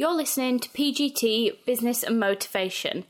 You're listening to PGT Business and Motivation.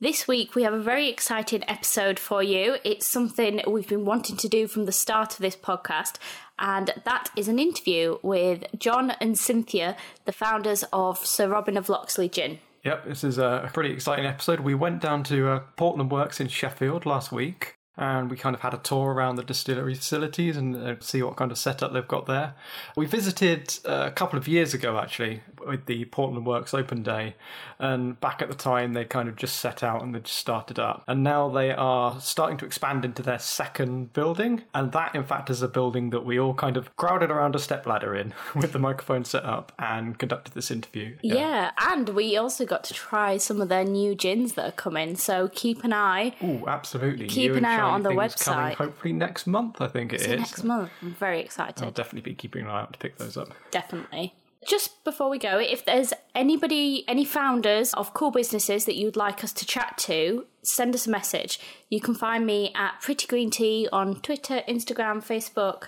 This week we have a very exciting episode for you. It's something we've been wanting to do from the start of this podcast, and that is an interview with John and Cynthia, the founders of Sir Robin of Locksley Gin. Yep, this is a pretty exciting episode. We went down to uh, Portland Works in Sheffield last week and we kind of had a tour around the distillery facilities and uh, see what kind of setup they've got there. We visited uh, a couple of years ago actually with the Portland Works Open Day, and back at the time they kind of just set out and they just started up, and now they are starting to expand into their second building, and that in fact is a building that we all kind of crowded around a stepladder in with the microphone set up and conducted this interview. Yeah. yeah, and we also got to try some of their new gins that are coming, so keep an eye. Oh, absolutely. Keep an eye on the website. Coming hopefully next month, I think it is. Next month. I'm very excited. I'll definitely be keeping an eye out to pick those up. Definitely. Just before we go, if there's anybody, any founders of cool businesses that you'd like us to chat to, send us a message. You can find me at Pretty Green Tea on Twitter, Instagram, Facebook,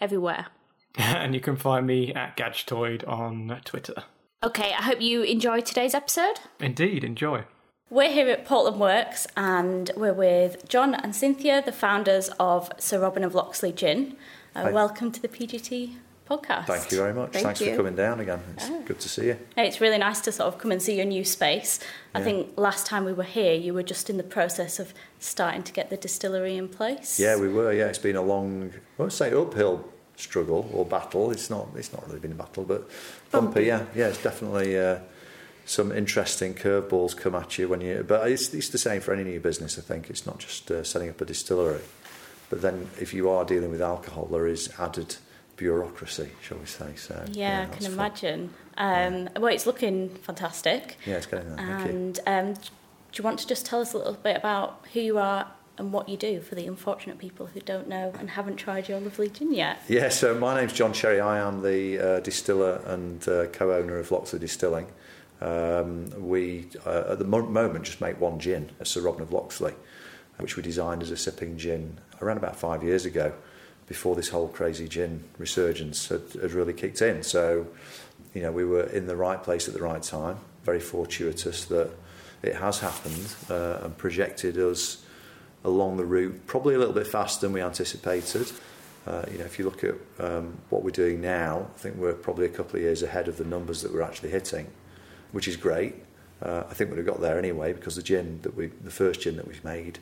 everywhere. and you can find me at Gadgetoid on Twitter. Okay, I hope you enjoyed today's episode. Indeed, enjoy. We're here at Portland Works and we're with John and Cynthia, the founders of Sir Robin of Locksley Gin. Uh, welcome to the PGT podcast. Thank you very much. Thank Thanks you. for coming down again. It's oh. good to see you. It's really nice to sort of come and see your new space. I yeah. think last time we were here, you were just in the process of starting to get the distillery in place. Yeah, we were. Yeah, it's been a long, I won't say uphill struggle or battle. It's not. It's not really been a battle, but bumpy. bumpy yeah, yeah. It's definitely. Uh, some interesting curveballs come at you when you. But it's, it's the same for any new business. I think it's not just uh, setting up a distillery, but then if you are dealing with alcohol, there is added bureaucracy, shall we say? So yeah, yeah I can imagine. Um, yeah. Well, it's looking fantastic. Yeah, it's getting there. And um, do you want to just tell us a little bit about who you are and what you do for the unfortunate people who don't know and haven't tried your lovely gin yet? Yeah, so my name's John Cherry. I am the uh, distiller and uh, co-owner of Locksley Distilling. Um, we, uh, at the mo- moment, just make one gin, a Sir Robin of Locksley, which we designed as a sipping gin around about five years ago, before this whole crazy gin resurgence had, had really kicked in. So, you know, we were in the right place at the right time. Very fortuitous that it has happened uh, and projected us along the route probably a little bit faster than we anticipated. Uh, you know, if you look at um, what we're doing now, I think we're probably a couple of years ahead of the numbers that we're actually hitting which is great. Uh, I think we'd have got there anyway because the gin that we, the first gin that we've made,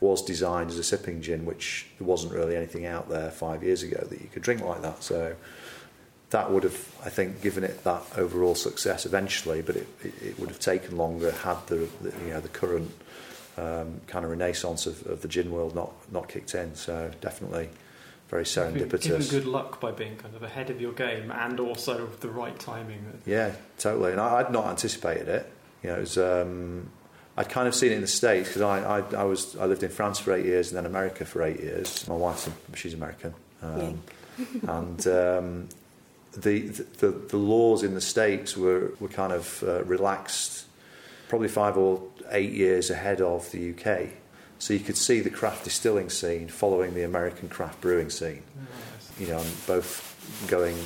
was designed as a sipping gin, which there wasn't really anything out there five years ago that you could drink like that. So that would have, I think, given it that overall success eventually, but it, it would have taken longer had the, the you know the current um, kind of renaissance of, of the gin world not not kicked in. So definitely very serendipitous. Given good luck by being kind of ahead of your game and also the right timing. Yeah, totally. And I, would not anticipated it. You know, it was, um, I'd kind of seen it in the States because I, I, I, was I lived in France for eight years and then America for eight years. My wife's she's American, um, and um, the, the the laws in the States were were kind of uh, relaxed, probably five or eight years ahead of the UK. So you could see the craft distilling scene following the American craft brewing scene. You know, both going,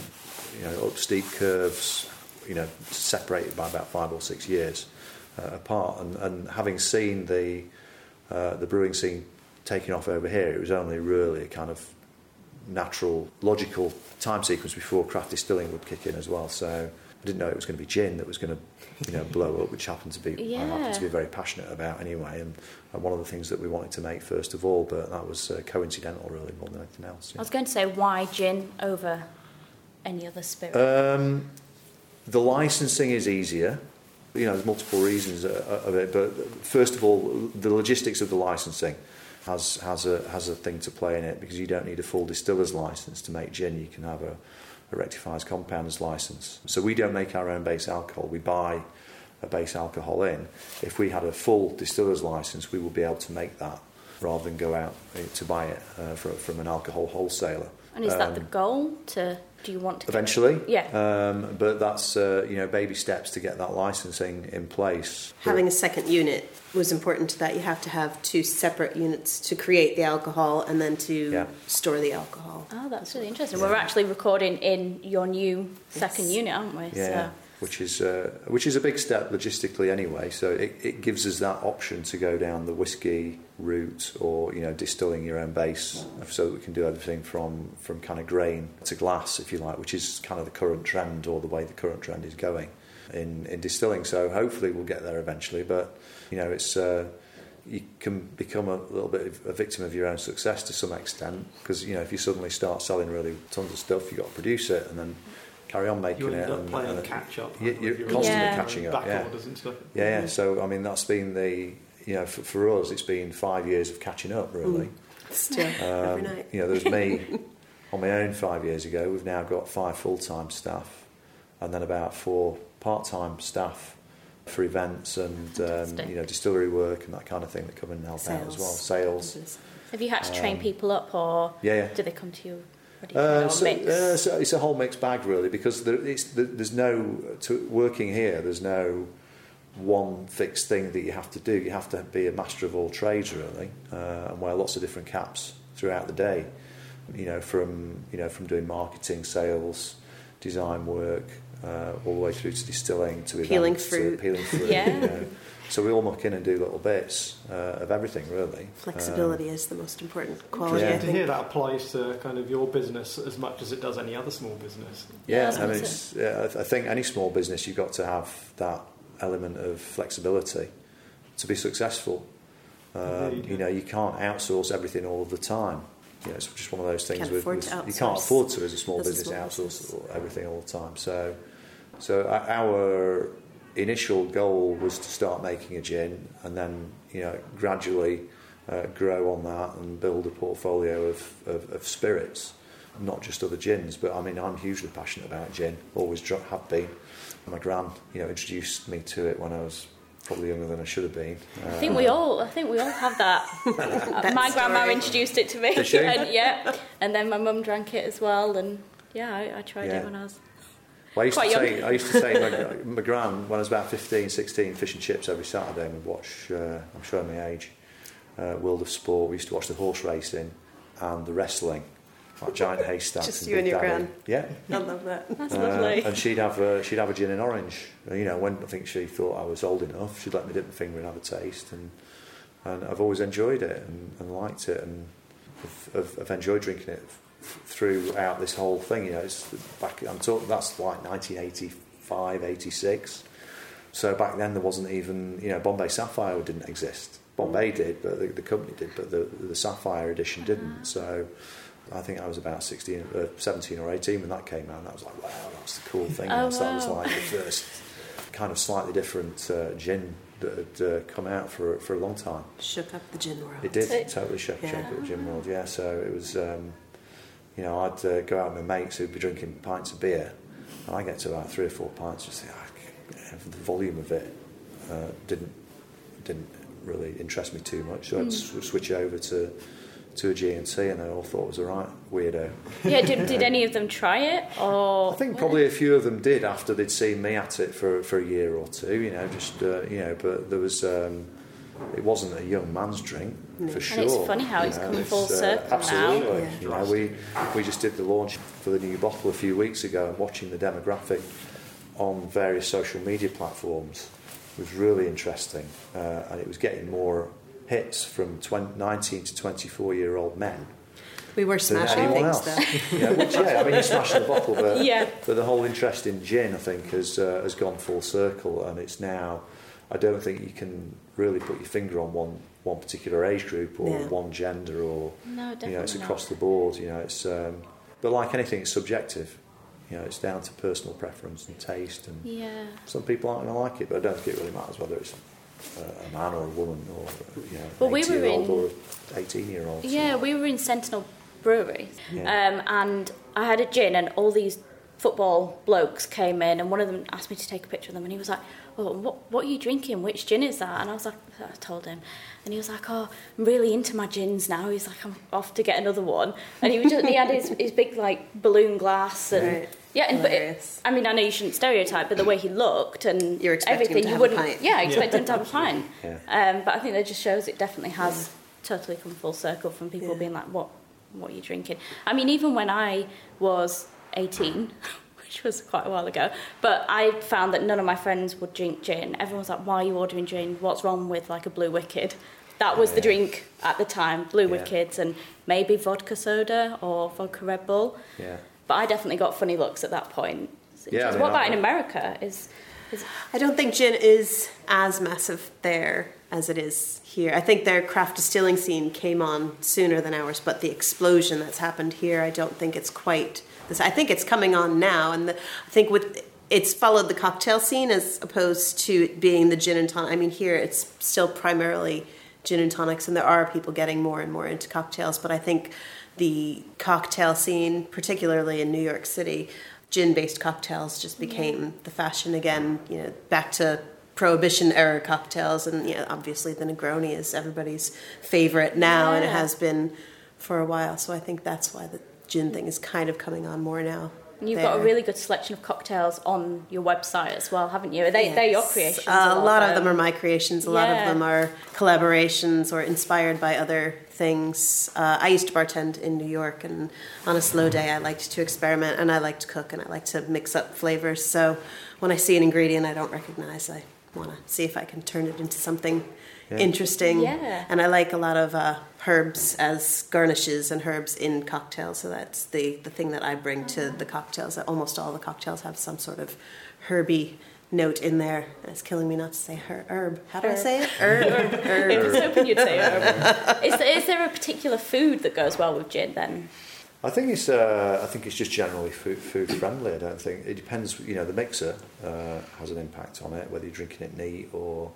you know, up steep curves, you know, separated by about five or six years uh, apart. And, and having seen the uh, the brewing scene taking off over here, it was only really a kind of natural, logical time sequence before craft distilling would kick in as well. So I didn't know it was going to be gin that was going to you know, blow up, which happened to be yeah. I happen to be very passionate about anyway, and, and, one of the things that we wanted to make first of all, but that was uh, coincidental really more than anything else. Yeah. I was going to say why gin over any other spirit. Um, the licensing is easier. You know, there's multiple reasons uh, of it, but first of all, the logistics of the licensing has has a has a thing to play in it because you don't need a full distiller's license to make gin. You can have a a rectifier's compounder's license. So we don't make our own base alcohol, we buy a base alcohol in. If we had a full distiller's license, we would be able to make that rather than go out eh, to buy it uh, from an alcohol wholesaler. And is um, that the um, goal? To do you want to eventually? Get... Yeah. Um, but that's uh, you know baby steps to get that licensing in place. Having a second unit was important to that. You have to have two separate units to create the alcohol and then to yeah. store the alcohol. Oh, that's really interesting. Yeah. We're actually recording in your new second yes. unit, aren't we? Yeah. So. Which is uh, which is a big step logistically anyway. So it, it gives us that option to go down the whiskey route, or you know, distilling your own base, so that we can do everything from from kind of grain to glass, if you like, which is kind of the current trend or the way the current trend is going in in distilling. So hopefully we'll get there eventually, but you know, it's. Uh, you can become a little bit of a victim of your own success to some extent because you know if you suddenly start selling really tons of stuff, you've got to produce it and then carry on making You it. up and, playing and catch up. You, you're constantly Yeah. catching up. back Yeah. orders and stuff. yeah, yeah. So I mean that's been the you know for, for us it's been five years of catching up really. Still, every Um, night. you know, there was me on my own five years ago. We've now got five full time staff, and then about four part time staff for events and um, you know distillery work and that kind of thing that come in and help out as well. Sales, Have you had to train Um, people up, or yeah, yeah. do they come to you ready for Uh, your so, mix? uh, so it's a whole mixed bag really because there, there's no to, working here. There's no one fixed thing that you have to do. You have to be a master of all trades really, uh, and wear lots of different caps throughout the day. You know, from you know from doing marketing, sales, design work, uh, all the way through to distilling, to Peeling events, to fruit. peeling fruit. Yeah. You know. So we all muck in and do little bits uh, of everything really. Flexibility is the most important quality, Yeah. I to hear think. that applies to kind of your business as much as it does any other small business. Yeah, Yeah, I mean, it's, yeah, I think any small business you've got to have that element of flexibility to be successful. Um, you know, you can't outsource everything all of the time. You know, it's just one of those things. Can't with, with- you can't afford to as a small as a business small outsource business. everything all the time. So, so our initial goal was to start making a gin, and then you know gradually uh, grow on that and build a portfolio of, of, of spirits, not just other gins. But I mean, I'm hugely passionate about gin. Always dr- have been. My gran, you know, introduced me to it when I was probably younger than I should have been. I think we all, I think we all have that. Uh, my grandma story. introduced it to me, Did she? and yeah, and then my mum drank it as well, and yeah, I, I tried Yeah. it when I was. Well, I used Quite to young. say, I used to say my, my gran, when I was about 15, 16, fish and chips every Saturday and we'd watch, uh, I'm showing my age, uh, World of Sport. We used to watch the horse racing and the wrestling, like Giant Haystacks. Just and you Big and your Daddy. gran. Yeah. I love that. That's Uh, lovely. and she'd have a, she'd have a gin and orange. Uh, You know, when I think she thought I was old enough, she'd let me dip my finger and have a taste. And and I've always enjoyed it and, and liked it, and I've, I've, I've enjoyed drinking it f- throughout this whole thing. You know, it's back. I'm talking that's like 1985, 86. So back then there wasn't even you know Bombay Sapphire didn't exist. Bombay did, but the, the company did, but the the Sapphire edition didn't. So. I think I was about 16, uh, 17 or 18 when that came out, and I was like, wow, that's the cool thing. Oh, So that was like the first kind of slightly different uh, gin that had uh, come out for, for a long time. Shook up the gin world. It did It- totally shook, Yeah. shake up the gin world, yeah. So it was, um, you know, I'd uh, go out with my mates who'd be drinking pints of beer, and I get to about three or four pints, just think, ah, the volume of it uh, didn't didn't really interest me too much. So I'd s- switch over to to a G&T, and they all thought it was a right weirdo. Yeah, did, did any of them try it, or I think probably a few of them did after they'd seen me at it for for a year or two. You know, just uh, you know, but there was. Um, it wasn't a young man's drink for sure. And it's funny how you it's know, come full uh, circle now. absolutely. Yeah. You know, we we just did the launch for the new bottle a few weeks ago, and watching the demographic on various social media platforms was really interesting, uh, and it was getting more hits from 20, 19 to 24 year old men We were smashing things else. though. yeah, which, yeah, I mean, you're smashing the bottle, but, Yeah. but the whole interest in gin, I think, has, uh, has gone full circle, and it's now, I don't think you can really put your finger on one, one particular age group or Yeah. one gender or, no, definitely you know, it's not. across the board, you know, it's, um, but like anything, it's subjective. You know, it's down to personal preference and taste, and Yeah, some people aren't going to like it, but I don't think it really matters whether it's a man or a woman or, you know, Well, an we were 18 year old in- or an 18 year old. yeah. We were in Sentinel Brewery, Yeah. um, and I had a gin, and all these football blokes came in, and one of them asked me to take a picture of them, and he was like, "Oh, what what are you drinking? Which gin is that?" And I was like, I told him, and he was like, "Oh, I'm really into my gins now." He's like, "I'm off to get another one," and he was just he had his, his big like balloon glass and. Right. Yeah, and, but it, I mean, I know you shouldn't stereotype, but the way he looked and You're expecting everything, you wouldn't. Yeah, I expect him to have a pint. Yeah. Um, but I think that just shows it definitely has totally come full circle from people Yeah. being like, "What, what are you drinking?" I mean, even when I was eighteen, which was quite a while ago. But I found that none of my friends would drink gin. Everyone was like, "Why are you ordering gin? What's wrong with like a Blue Wicked?" That was the drink at the time, Blue Yeah. Wickeds, and maybe vodka soda or vodka Red Bull. Yeah. But I definitely got funny looks at that point. Yeah, I mean, what about I- in America? Is is I don't think gin is as massive there as it is here. I think their craft distilling scene came on sooner than ours, but the explosion that's happened here, I don't think it's quite this. I think it's coming on now, and the, I think with it's followed the cocktail scene as opposed to being the gin and tonic. I mean, here it's still primarily gin and tonics, and there are people getting more and more into cocktails, but I think the cocktail scene, particularly in New York City, gin-based cocktails just became the fashion again. You know, back to prohibition era cocktails, and yeah, obviously the Negroni is everybody's favorite now, and it has been for a while. So I think that's why the gin thing is kind of coming on more now. and you've got a really good selection of cocktails on your website as well, haven't you? Are they they're your creations. Uh, a lot of them are my creations. A lot of them are collaborations or inspired by other things. Uh, I used to bartend in New York, and on a slow day, I liked to experiment and I like to cook and I like to mix up flavors. So when I see an ingredient I don't recognize, I want to see if I can turn it into something Yeah. interesting. Yeah. And I like a lot of uh, herbs as garnishes and herbs in cocktails. So that's the, the thing that I bring to the cocktails. Almost all the cocktails have some sort of herby note in there. And it's killing me not to say her- herb. How do I say it? Herb. I herb. was hoping you'd say herb. is, there, is there a particular food that goes well with gin then? I think it's uh, I think it's just generally food, food friendly. I don't think it depends. You know, the mixer uh, has an impact on it, whether you're drinking it neat or.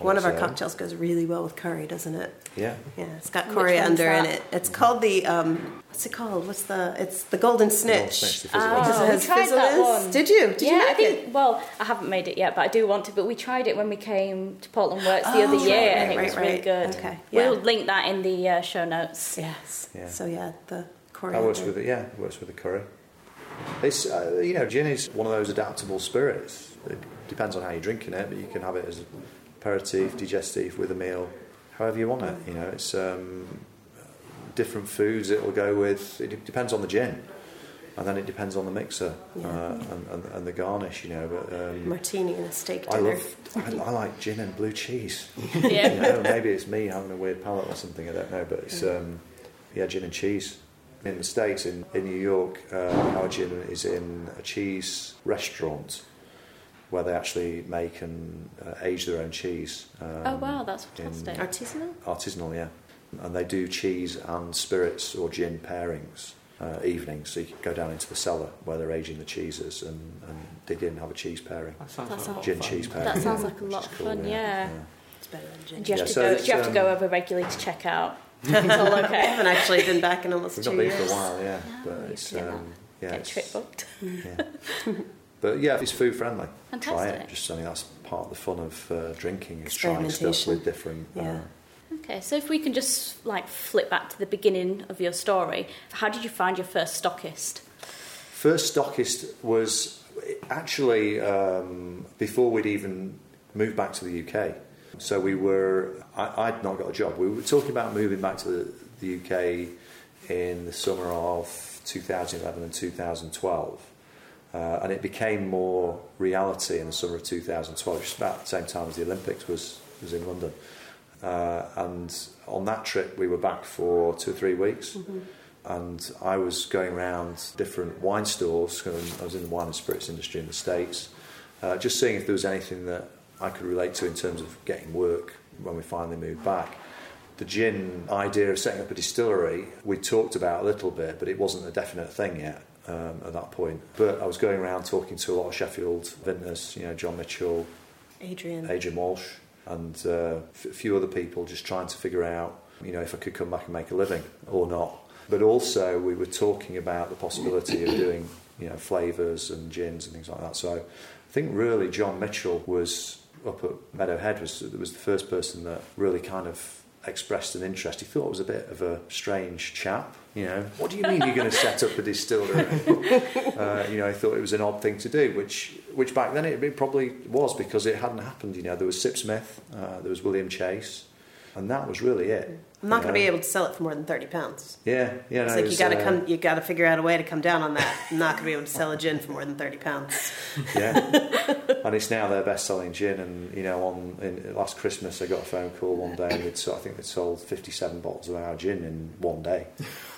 On One of our cocktails goes really well with curry, doesn't it? Yeah. Yeah, it's got Which coriander in it. It's called the um, what's it called? What's the? It's the golden snitch. Snitch, the fizzy one. Because Oh, it we tried that one. Did you? Did yeah, you I think. it? Well, I haven't made it yet, but I do want to. But we tried it when we came to Portland Works the other Oh, year, right, and it right, was right, really good. Okay, We'll link that in the uh, show notes. Yes. Yeah. So yeah, the coriander. That works with it. Yeah, it works with the curry. It's uh, you know, gin is one of those adaptable spirits. It depends on how you're drinking it, but you can have it as aperitif, digestive, with a meal, however you want it. You know, it's um, different foods it will go with. It depends on the gin, and then it depends on the mixer Yeah. uh, and, and, and the garnish. You know, but um, martini and a steak I dinner. love. I, I like gin and blue cheese. Yeah. you know, maybe it's me having a weird palate or something. I don't know, but it's um, yeah, gin and cheese. In the states, in, in New York, uh, our gin is in a cheese restaurant where they actually make and uh, age their own cheese. Um, oh wow, that's fantastic. Artisanal. artisanal, yeah. And they do cheese and spirits or gin pairings uh, evenings. So you can go down into the cellar where they're aging the cheeses and, and dig in and have a cheese pairing. That sounds That like a sounds- lot of Gin fun. cheese pairing. That sounds like a lot of cool, fun, yeah. It's better than gin. And do you have Yeah, to so go? Do you have to um, go over regularly to check out? It's all I haven't actually been back in almost We've two not been years. for a while, yeah. But Oh, it's yeah. um, yeah, Get it's, trip booked. yeah. But yeah, it's food friendly. Try it. Just I mean that's part of the fun of uh, drinking is trying stuff with different. Uh, Yeah. Okay, so if we can just like flip back to the beginning of your story, how did you find your first stockist? First stockist was actually um, before we'd even moved back to the UK. So we were, I, I'd not got a job. We were talking about moving back to the, the UK in the summer of 2011 and 2012. Uh, and it became more reality in the summer of 2012, just about the same time as the Olympics was, was in London. Uh, and on that trip, we were back for two or three weeks. And I was going around different wine stores. I was in the wine and spirits industry in the States, uh, just seeing if there was anything that I could relate to in terms of getting work when we finally moved back. The gin idea of setting up a distillery, we talked about a little bit, but it wasn't a definite thing yet um, at that point. But I was going around talking to a lot of Sheffield vintners, you know, John Mitchell, Adrian. Adrian Walsh, and uh, f- a few other people, just trying to figure out, you know, if I could come back and make a living or not. But also, we were talking about the possibility of doing, you know, flavours and gins and things like that. So, I think really John Mitchell was up at Meadowhead was was the first person that really kind of expressed an interest. He thought it was a bit of a strange chap. You know, what do you mean you're going to set up a distillery? uh, you know, I thought it was an odd thing to do, which which back then it, probably was because it hadn't happened. You know, there was Sipsmith, uh, there was William Chase, and that was really it. I'm not going to be able to sell it for more than thirty pounds. Yeah, yeah. It's no, like it you got to uh, come, you got to figure out a way to come down on that. I'm not going to be able to sell a gin for more than thirty pounds. Yeah, and it's now their best-selling gin. And you know, on in, last Christmas, I got a phone call one day, and they'd, so- I think they'd sold fifty-seven bottles of our gin in one day.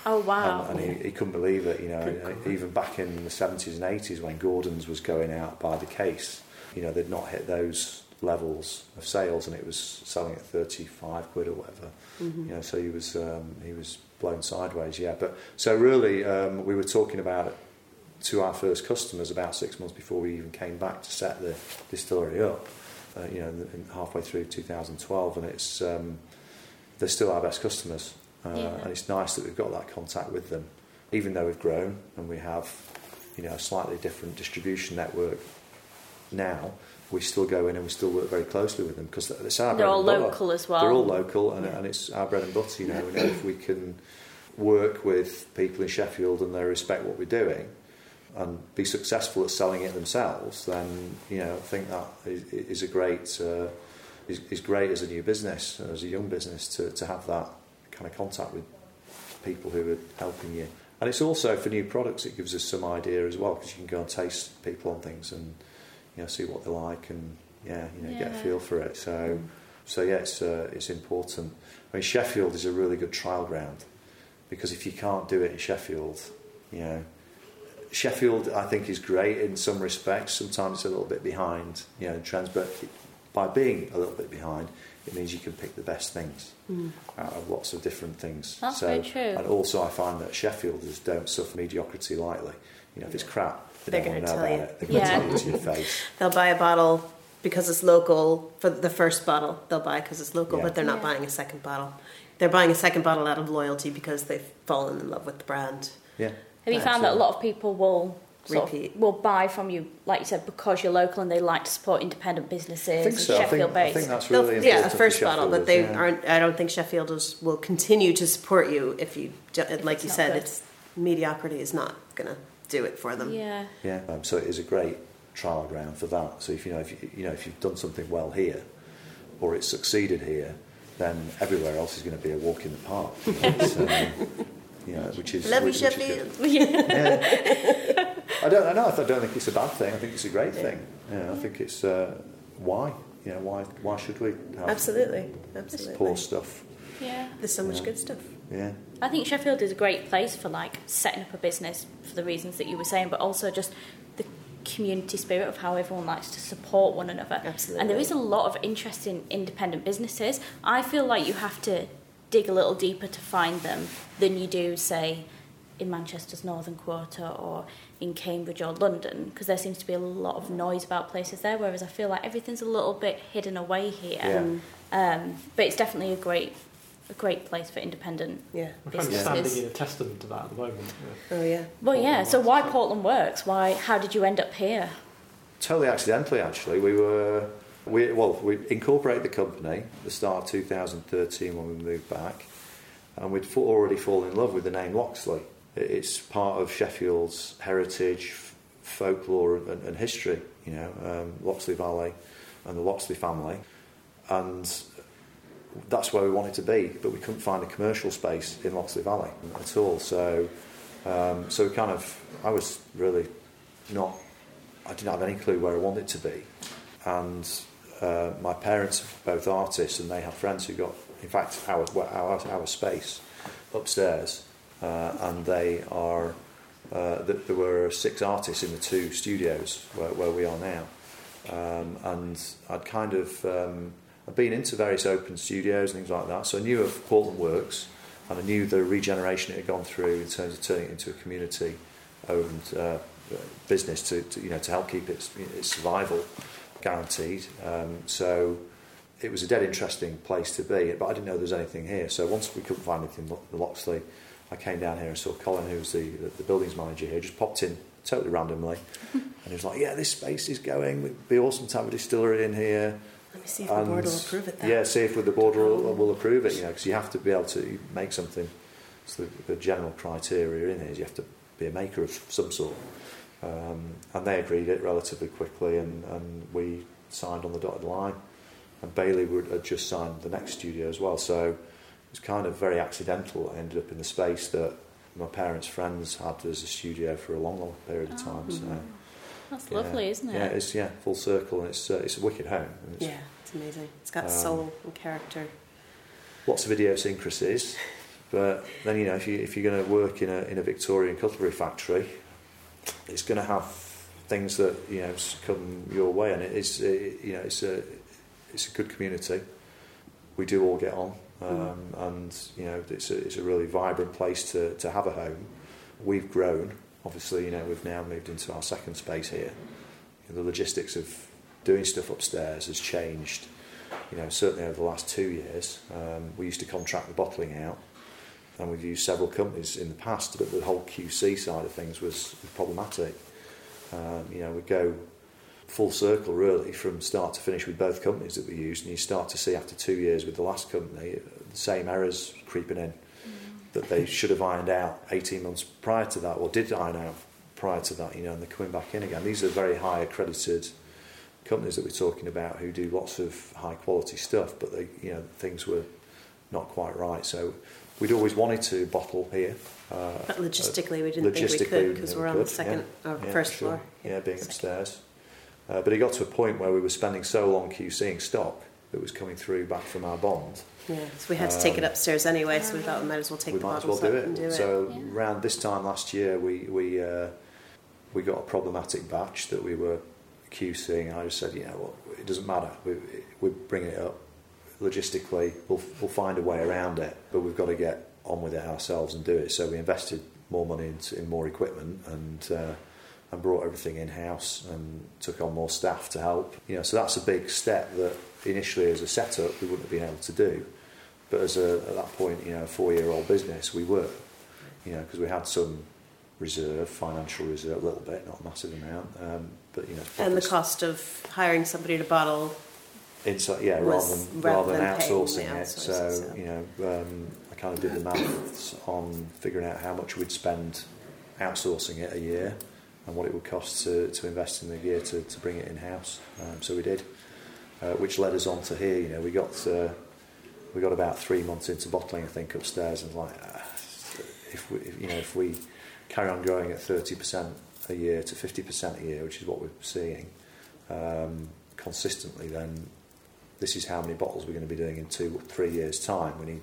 Oh wow! And, and he, he couldn't believe it. You know, and even back in the seventies and eighties, when Gordon's was going out by the case, you know, they'd not hit those levels of sales, and it was selling at thirty-five quid or whatever. You know, so he was um, he was blown sideways. Yeah, but so really, um, we were talking about it to our first customers about six months before we even came back to set the distillery up. Uh, you know, in, halfway through 2012, and it's um, they're still our best customers, uh, Yeah. and it's nice that we've got that contact with them, even though we've grown and we have, you know, a slightly different distribution network now. We still go in and we still work very closely with them because it's our They're all local as well. They're all local, and, and it's our bread and butter. You know if we can work with people in Sheffield and they respect what we're doing, and be successful at selling it themselves, then you know I think that is, is a great uh, is, is great as a new business, as a young business, to, to have that kind of contact with people who are helping you. And it's also for new products, it gives us some idea as well because you can go and taste people on things and you know see what they like and yeah you know get a feel for it. So so yeah, it's uh, it's important. I mean Sheffield is a really good trial ground because if you can't do it in Sheffield, you know. Sheffield, I think, is great in some respects. Sometimes it's a little bit behind, you know, trends, but by being a little bit behind, it means you can pick the best things out of lots of different things. That's so, very true. And also, I find that Sheffielders don't suffer mediocrity lightly. You know, if it's crap, They're don't want to gonna tell you. it. They're going to Yeah. tell you to your face. They'll buy a bottle because it's local for the first bottle. They'll buy because it's local, Yeah. but they're not Yeah. buying a second bottle. They're buying a second bottle out of loyalty because they've fallen in love with the brand. Yeah. Have you found that a lot of people will sort of- Repeat. will buy from you, like you said, because you're local and they like to support independent businesses I think and so. I think, Sheffield I based? think that's They'll- really yeah, a first bottle, but they yeah. aren't. I don't think Sheffielders will continue to support you if you, do- like It's you said, good. it's mediocrity is not gonna do it for them. yeah. Yeah, um, so it is a great trial ground for that. So if you know if you, you know if you've done something well here, or it's succeeded here, then everywhere else is going to be a walk in the park. It's, um, you know, which is Love you, which, which is good. Sheffield. I don't, I know. I don't think it's a bad thing. I think it's a great thing. Yeah, I think it's uh, why. You know, why? Why should we have Absolutely, poor stuff? Yeah. There's so much Yeah. good stuff. Yeah, I think Sheffield is a great place for like setting up a business for the reasons that you were saying, but also just the community spirit of how everyone likes to support one another. Absolutely. And there is a lot of interesting independent businesses. I feel like you have to dig a little deeper to find them than you do, say, in Manchester's Northern Quarter or in Cambridge or London, because there seems to be a lot of noise about places there, whereas I feel like everything's a little bit hidden away here. yeah. Um, but it's definitely a great, a great place for independent Yeah. We're kind of businesses. standing in a testament to that at the moment. yeah. Oh yeah. Well, yeah. So why Portland Works? Why? How did you end up here? Totally accidentally, actually. We were, we, well, we incorporated the company at the start of 2013 when we moved back, and we'd already fallen in love with the name Loxley. It's part of Sheffield's heritage, folklore, and, and history. You know, um, Loxley Valley and the Loxley family, and that's where we wanted to be. But we couldn't find a commercial space in Loxley Valley at all. So, um, so we kind of, I was really not I didn't have any clue where I wanted to be. And uh, my parents are both artists, and they have friends who got, in fact, our, our, our space upstairs. Uh, and they are, uh, th- there were six artists in the two studios where, where we are now. Um, and I'd kind of, um, I'd been into various open studios and things like that, so I knew of Portland Works, and I knew the regeneration it had gone through in terms of turning it into a community owned uh, business to, to you know to help keep its, its survival guaranteed. Um, so it was a dead interesting place to be, but I didn't know there was anything here. So once we couldn't find anything in Loxley, I came down here and saw Colin, who was the, the, the buildings manager here, just popped in totally randomly, and he was like, "Yeah, this space is going. It'd be awesome to have a distillery in here." Let me see if the board will And, approve it. Then. Yeah, see if with the board will, will approve it. You know, because you have to be able to make something. So the, the general criteria in here is you have to be a maker of some sort. Um, and they agreed it relatively quickly, and, and we signed on the dotted line. and Bailey would had just signed the next studio as well. So it was kind of very accidental. I ended up in the space that my parents' friends had as a studio for a long, long period of time. Oh. So That's yeah. lovely, isn't it? Yeah, it's yeah full circle, and it's uh, it's a wicked home. It's Yeah, it's amazing. It's got Um, soul and character. lots of idiosyncrasies. But then you know, if you if you're going to work in a in a Victorian cutlery factory, it's going to have things that you know come your way, and it is it, you know it's a it's a good community. We do all get on, um, and you know it's a it's a really vibrant place to to have a home. We've grown, obviously. You know we've now moved into our second space here. The logistics of doing stuff upstairs has changed. You know certainly over the last two years. Um, we used to contract the bottling out and we've used several companies in the past, but the whole QC side of things was problematic. Um, you know, we go full circle really from start to finish with both companies that we used, and you start to see after two years with the last company the same errors creeping in that they should have ironed out 18 months prior to that, or did iron out prior to that, you know, and they're coming back in again. These are very high accredited companies that we're talking about who do lots of high quality stuff, but they, you know, things were not quite right. So we'd always wanted to bottle here. Uh, But logistically, we didn't think we could because never we're on the second yeah. or Yeah, first sure. floor. Yeah, being Second. upstairs. Uh, but it got to a point where we were spending so long QCing stock that was coming through back from our bond. Yeah, so we had to take it Um, upstairs anyway, so we thought we might as well take we the might as well bottles do up it. and do it. So Yeah. around this time last year, we we uh, we got a problematic batch that we were QCing. And I just said, yeah, well, it doesn't matter. We, we're bringing it up logistically. We'll we'll find a way around it, but we've got to get on with it ourselves and do it. So we invested more money into, in more equipment and. Uh, and brought everything in house and took on more staff to help. You know, so that's a big step that initially as a setup we wouldn't have been able to do, but as a, at that point, you know, a four-year-old business, we were, you know, because we had some reserve, financial reserve, a little bit, not a massive amount, um, but you know, And the cost of hiring somebody to bottle, inside, yeah, rather than rather than paying outsourcing it. So, so. you know, um, I kind of did the maths on figuring out how much we'd spend outsourcing it a year and what it would cost to, to invest in the gear to, to bring it in house. Um, so we did, uh, which led us on to here. You know, we got uh, we got about three months into bottling, I think, upstairs, and like, uh, if we, if, you know, if we carry on growing at thirty percent a year to fifty percent a year, which is what we're seeing um, consistently, then this is how many bottles we're going to be doing in two, three years' time. We need,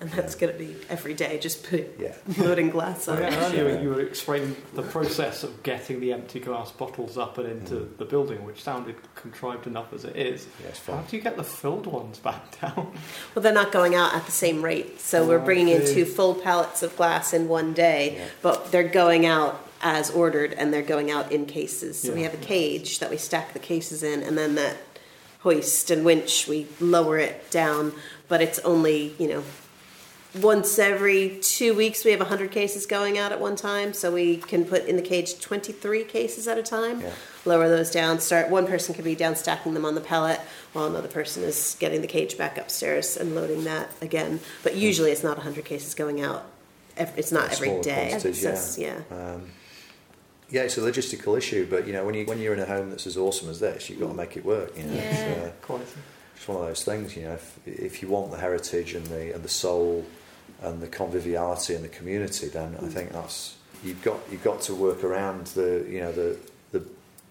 and that's going to be every day, just put yeah, loading glass Oh, on. yeah, earlier you were explaining the process of getting the empty glass bottles up and into Mm. the building, which sounded contrived enough as it is. yeah, it's How do you get the filled ones back down? Well, they're not going out at the same rate, so we're Oh, bringing in two full pallets of glass in one day, Yeah. but they're going out as ordered and they're going out in cases. So we have a cage that we stack the cases in, and then that hoist and winch we lower it down, but it's only you know once every two weeks we have 100 cases going out at one time so we can put in the cage 23 cases at a time Yeah. lower those down start one person could be down stacking them on the pallet while another person is getting the cage back upstairs and loading that again but usually it's not 100 cases going out it's not every Smaller day It's yeah. yeah Um, yeah, it's a logistical issue, but you know, when you when you're in a home that's as awesome as this, you've got to make it work. You know, Yeah. it's, Quite. It's one of those things. You know, if, if you want the heritage and the and the soul and the conviviality and the community, then I think that's you've got you've got to work around the you know the the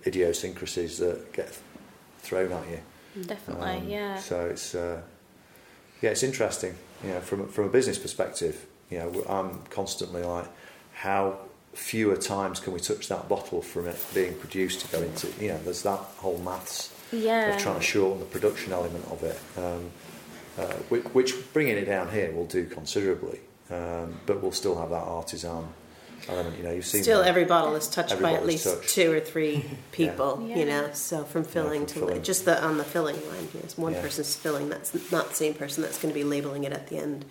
idiosyncrasies that get thrown at you. Definitely, Um, yeah. So it's uh, yeah, it's interesting. You know, from from a business perspective, you know, I'm constantly like, how fewer times can we touch that bottle from it being produced to go into? You know, there's that whole maths Yeah. of trying to shorten the production element of it, um, uh, which, which bringing it down here will do considerably, um, but we'll still have that artisan element. You know, you've seen Still, that. every bottle is touched Every by at least touched. two or three people, Yeah. you know. So from filling from to filling. just the on the filling line, yes, one Yeah. person's filling. That's not the same person that's going to be labeling it at the end.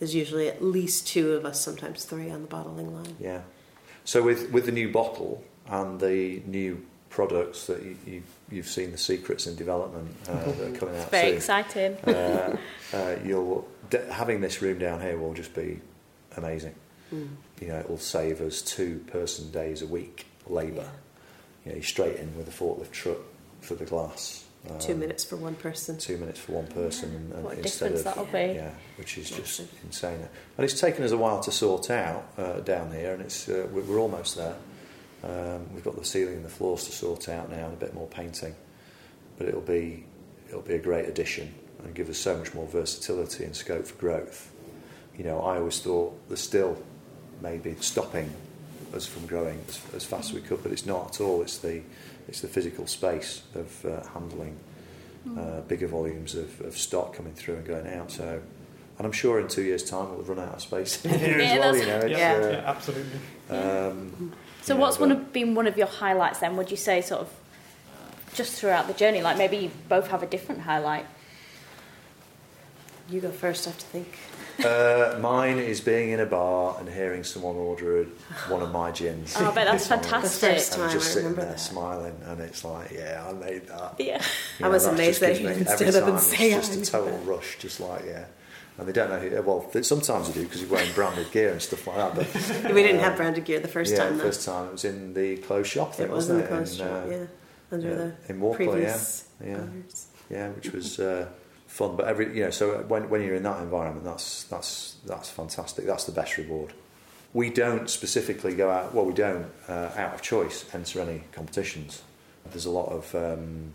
There's usually at least two of us, sometimes three, on the bottling line. Yeah. So with with the new bottle and the new products that you, you you've seen the secrets in development uh, that are coming out Very soon. exciting. uh, uh, you'll d- having this room down here will just be amazing. Mm. You know, it will save us two person days a week labour. You know, you're straight in with a forklift truck for the glass. Two minutes for one person. two minutes for one person and, and What a instead difference of that'll be. yeah, which is just insane. And it's taken us a while to sort out uh, down here, and it's uh, we're almost there. Um, we've got the ceiling and the floors to sort out now, and a bit more painting, but it'll be it'll be a great addition and give us so much more versatility and scope for growth. You know, I always thought the still maybe stopping us from growing as, as fast as we could, but it's not at all. It's the it's the physical space of uh, handling uh, bigger volumes of, of stock coming through and going out. So, and I'm sure in two years' time we'll have run out of space in here Yeah, as well. You know, it's, Yeah, Yeah. yeah, absolutely. uh, um, So, Yeah, what's but- one of, been one of your highlights then? Would you say, sort of, just throughout the journey? Like maybe you both have a different highlight. You go first, I have to think. uh, mine is being in a bar and hearing someone order one of my gins. Oh, I bet that's fantastic. The first And just I sitting there that. smiling, and it's like, yeah, I made that. Yeah. You I was amazed that gives he me- even every stood up and time say It's I just a total that. rush, just like yeah. And they don't know who. Well, they- sometimes they do because you're wearing branded gear and stuff like that. But We didn't have branded gear the first yeah, time. the first time it was in the closed shop. Thing, it was in wasn't the closed In, shop, uh, yeah, under yeah, the in previous yeah, yeah. owners. yeah, which was uh, fun. But every you know, so when when you're in that environment, that's that's that's fantastic. That's the best reward. We don't specifically go out. Well, we don't uh, out of choice enter any competitions. There's a lot of um,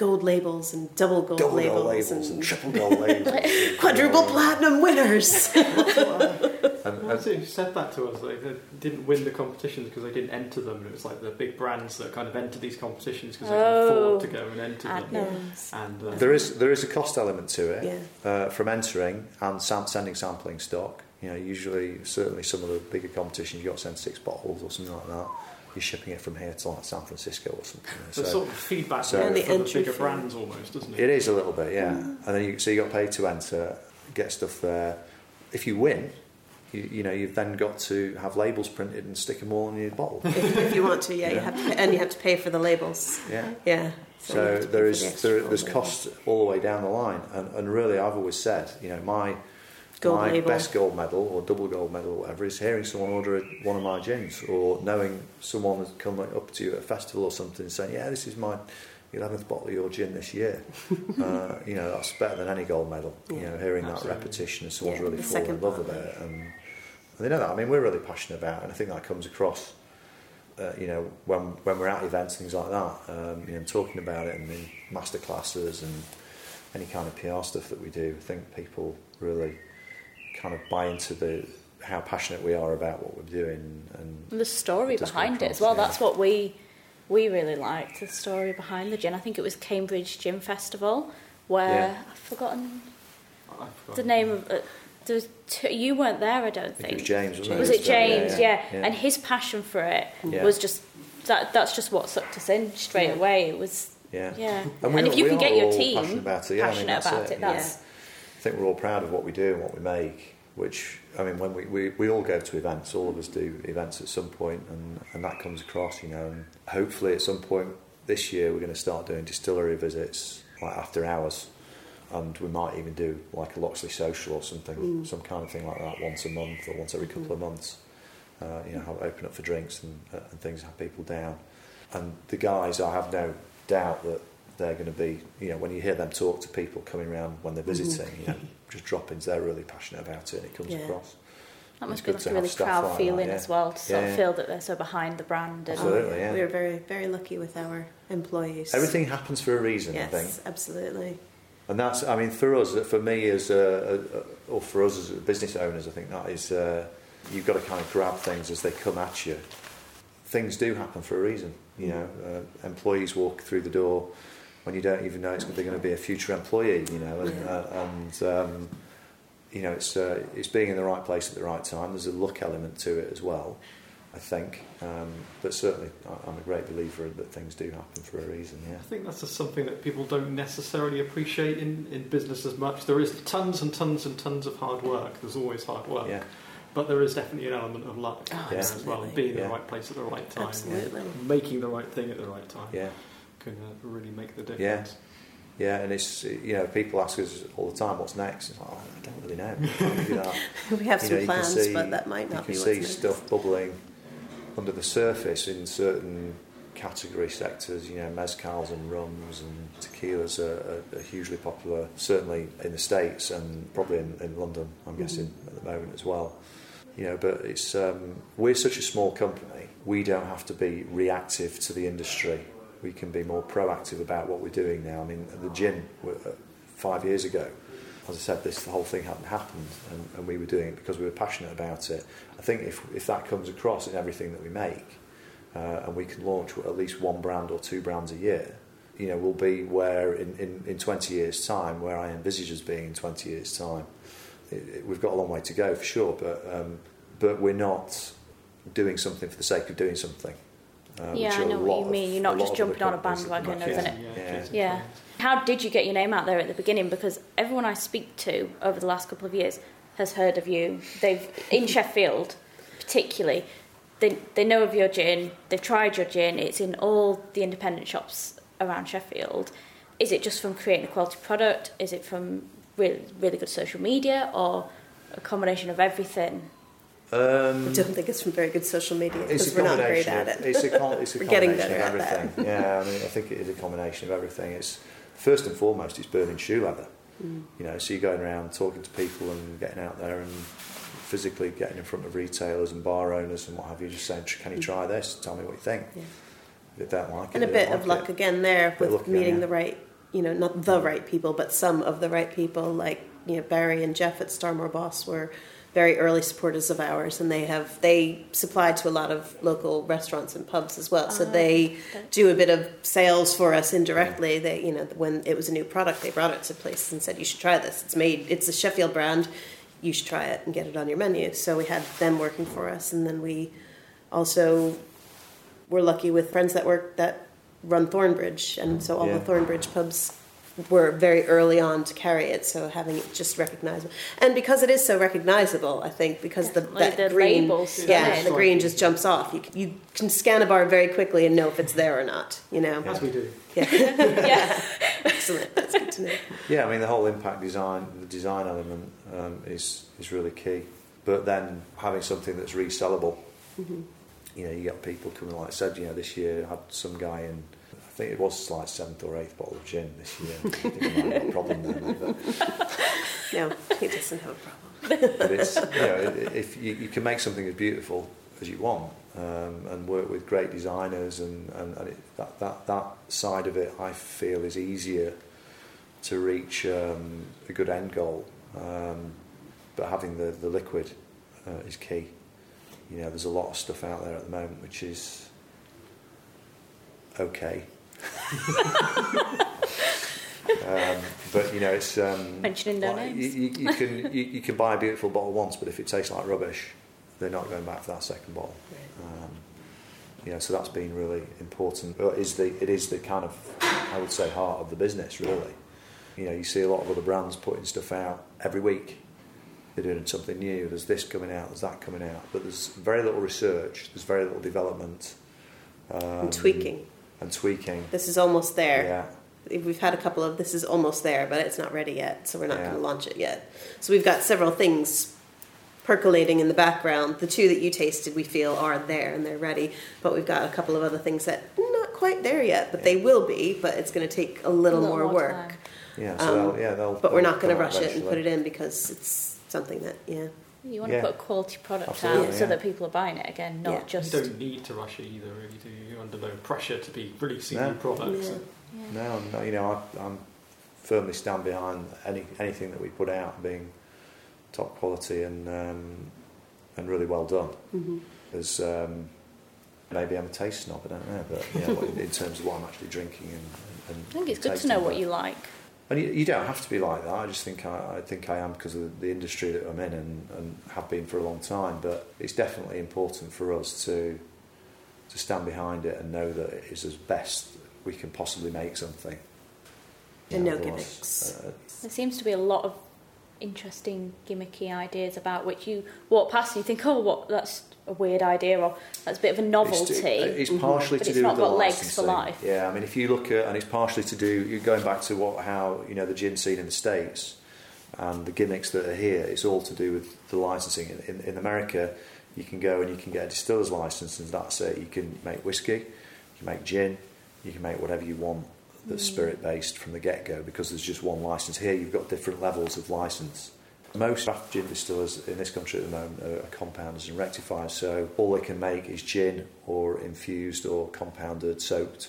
Gold labels and double gold double labels, labels and, and triple gold labels, and quadruple platinum winners. And, Well, and, so you said that to us. Like, they didn't win the competitions because they didn't enter them. And it was like the big brands that kind of enter these competitions because they can Oh. afford to go and enter them. Admirals. And uh, there is there is a cost element to it yeah, uh, from entering and sam- sending sampling stock. You know, usually, certainly some of the bigger competitions, you got to send six bottles or something like that. You're shipping it from here to like San Francisco or something. so, So sort of feedback so- so, And the for the entry bigger fee. brands almost, doesn't it? it is a little bit, yeah. And then you so you got paid to enter, get stuff there. If you win, you, you know you've then got to have labels printed and stick them all in your bottle. if, if you want to, yeah, you Yeah. have to, and you have to pay for the labels. Yeah. Yeah. you So have to pay there for is the there, there's labels. cost all the way down the line, and, and really I've always said, you know, my Gold my label. best gold medal or double gold medal or whatever is hearing someone order one of my gins or knowing someone has come up to you at a festival or something and saying, yeah, this is my 11th bottle of your gin this year. uh, you know, that's better than any gold medal. You know, hearing that repetition and someone's Yeah, really the fallen in love with it. And, and they know that. I mean, we're really passionate about it, and I think that comes across uh, you know, when when we're at events, things like that, um, you know, talking about it and in master classes and any kind of PR stuff that we do, I think people really kind of buy into the how passionate we are about what we're doing and And the story It does come behind it as well. yeah. That's what we we really liked. The story behind the gin. I think it was Cambridge Gin Festival, where Yeah. I've forgotten I forgot. the name of. Uh, there was two, you weren't there, I don't think think. it was James, wasn't Was it? it James? Yeah, yeah. and his passion for it Yeah. was just that. That's just what sucked us in straight Yeah. away. It was yeah. yeah. And And, we if you can get your team passionate about it, yeah, I mean, passionate that's about it, it, yeah. that's I think we're all proud of what we do and what we make, which, I mean, when we, we, we all go to events, all of us do events at some point, and, and that comes across, you know, and hopefully at some point this year we're going to start doing distillery visits, like after hours, and we might even do like a Loxley social or something, Mm. some kind of thing like that once a month or once every couple of months. Uh, you know, have, open up for drinks and, uh, and things, have people down. And the guys, I have no doubt that they're going to be, you know, when you hear them talk to people coming around when they're visiting, you know, just drop-ins, they're really passionate about it and it comes Yeah. across. that must It's be good like to a have really stuff proud like that, feeling yeah. as well to sort Yeah, of feel that they're so behind the brand. And, Absolutely. yeah. We're very, very lucky with our employees. Everything happens for a reason, Yes, I think. absolutely. And that's, I mean, for us, for me as a, a, or for us as business owners, I think that is, uh, you've got to kind of grab things as they come at you. Things do happen for a reason. You know, uh, employees walk through the door when you don't even know it's they're going to be a future employee. You know, and, Yeah. uh, and um, you know, it's uh, it's being in the right place at the right time. There's a luck element to it as well. I think, um, but certainly, I- I'm a great believer that things do happen for a reason. Yeah. I think that's just something that people don't necessarily appreciate in, in business as much. There is tons and tons and tons of hard work. There's always hard work. Yeah. But there is definitely an element of luck Oh, there as well. absolutely. Being in Yeah. the right place at the right time. Absolutely. Making the right thing at the right time Yeah. Can uh, really make the difference. Yeah, yeah, and it's you know people ask us all the time what's next. It's like, oh, I don't really know. I you that. We have You some know, can plans, see- but that might not be. you be can what's see next. stuff bubbling under the surface in certain category sectors, you know, mezcals and rums and tequilas are, are, are hugely popular, certainly in the States and probably in, in London, I'm guessing, at the moment as well. You know, but it's um, we're such a small company, we don't have to be reactive to the industry. We can be more proactive about what we're doing now. I mean, the gin uh, five years ago, as I said, this the whole thing hadn't happened, and, and we were doing it because we were passionate about it. I think if if that comes across in everything that we make, uh, and we can launch at least one brand or two brands a year, you know, we'll be where in, in, in 20 years' time, where I envisage us being in 20 years' time. It, it, we've got a long way to go for sure, but um, but we're not doing something for the sake of doing something. Uh, yeah, I know what you mean. You're not just jumping on a bandwagon, isn't it? Yeah. yeah. How did you get your name out there at the beginning? Because everyone I speak to over the last couple of years has heard of you. They've in Sheffield, particularly, they they know of your gin. They've tried your gin. It's in all the independent shops around Sheffield. Is it just from creating a quality product? Is it from really really good social media, or a combination of everything? Um, I don't think it's from very good social media because we're not great at it. It's a, it's a combination of everything. yeah, I mean, I think it is a combination of everything. It's first and foremost, it's burning shoe leather. Mm. You know, so you're going around talking to people and getting out there and physically getting in front of retailers and bar owners and what have you, just saying, "Can you mm. try this? Tell me what you think." Yeah. If they don't like and it, and a bit like of luck it. again there with meeting again, yeah. the right, you know, not the right people, but some of the right people, like you know Barry and Jeff at Starmore Boss were very early supporters of ours, and they have they supply to a lot of local restaurants and pubs as well. So uh, they do a bit of sales for us indirectly. They, you know, when it was a new product, they brought it to places and said, "You should try this. It's made. It's a Sheffield brand. You should try it and get it on your menu." So we had them working for us, and then we also were lucky with friends that work that run Thornbridge, and so all yeah. the Thornbridge pubs were very early on to carry it, so having it just recognizable, and because it is so recognizable, I think because the that the green, labels, yeah, the green just jumps off. You you can scan a bar very quickly and know if it's there or not. You know, as we do. Yeah, yeah, excellent. That's good to know. Yeah, I mean the whole impact design, the design element um, is is really key. But then having something that's resellable, mm-hmm. you know, you get people coming. Like I said, you know, this year I had some guy in think it was like seventh or eighth bottle of gin this year. I think I might have a problem there. No, he doesn't have a problem. but it's you know if you, you can make something as beautiful as you want um, and work with great designers and, and, and it, that, that that side of it I feel is easier to reach um, a good end goal. Um, but having the, the liquid uh, is key. You know, there's a lot of stuff out there at the moment which is okay um, but you know, it's um, mentioning no names. You, you, you can you, you, can buy a beautiful bottle once, but if it tastes like rubbish, they're not going back for that second bottle. Um, you know, so that's been really important. It is the it is the kind of I would say heart of the business, really. You know, you see a lot of other brands putting stuff out every week. They're doing something new. There's this coming out. There's that coming out. But there's very little research. There's very little development. Um, and tweaking and tweaking. This is almost there. Yeah. We've had a couple of this is almost there, but it's not ready yet, so we're not yeah. going to launch it yet. So we've got several things percolating in the background. The two that you tasted, we feel are there and they're ready, but we've got a couple of other things that not quite there yet, but yeah. they will be. But it's going to take a little, a little more, more, work. Time. Yeah, so um, they'll, yeah, they'll. But we're not going to rush eventually. it and put it in because it's something that yeah. You want yeah. to put a quality product Absolutely, out so that people are buying it again, not just. You don't need to rush it either, really, do you? You're under no pressure to be releasing no. new products. No, no, you know, I, am firmly stand behind any anything that we put out being top quality and um, and really well done. Mm-hmm. As um, maybe I'm a taste snob, I don't know, but you know, in terms of what I'm actually drinking and, and I think it's good to know what you like. And you, you, don't have to be like that. I just think I, I think I am because of the industry that I'm in and, and have been for a long time. But it's definitely important for us to to stand behind it and know that it is as best we can possibly make something. And no gimmicks. Uh, there seems to be a lot of interesting gimmicky ideas about which you walk past and you think, oh, what that's a weird idea or that's a bit of a novelty. It's, to, it's partially mm-hmm. to do with the legs for life. Yeah, I mean, if you look at and it's partially to do. You're going back to what how you know the gin scene in the states and the gimmicks that are here. It's all to do with the licensing. In, in, in America, you can go and you can get a distiller's license, and that's it. You can make whiskey, you can make gin, you can make whatever you want that's spirit based from the get go because there's just one license. Here you've got different levels of license. Most craft gin distillers in this country at the moment are compounders and rectifiers, so all they can make is gin or infused or compounded soaked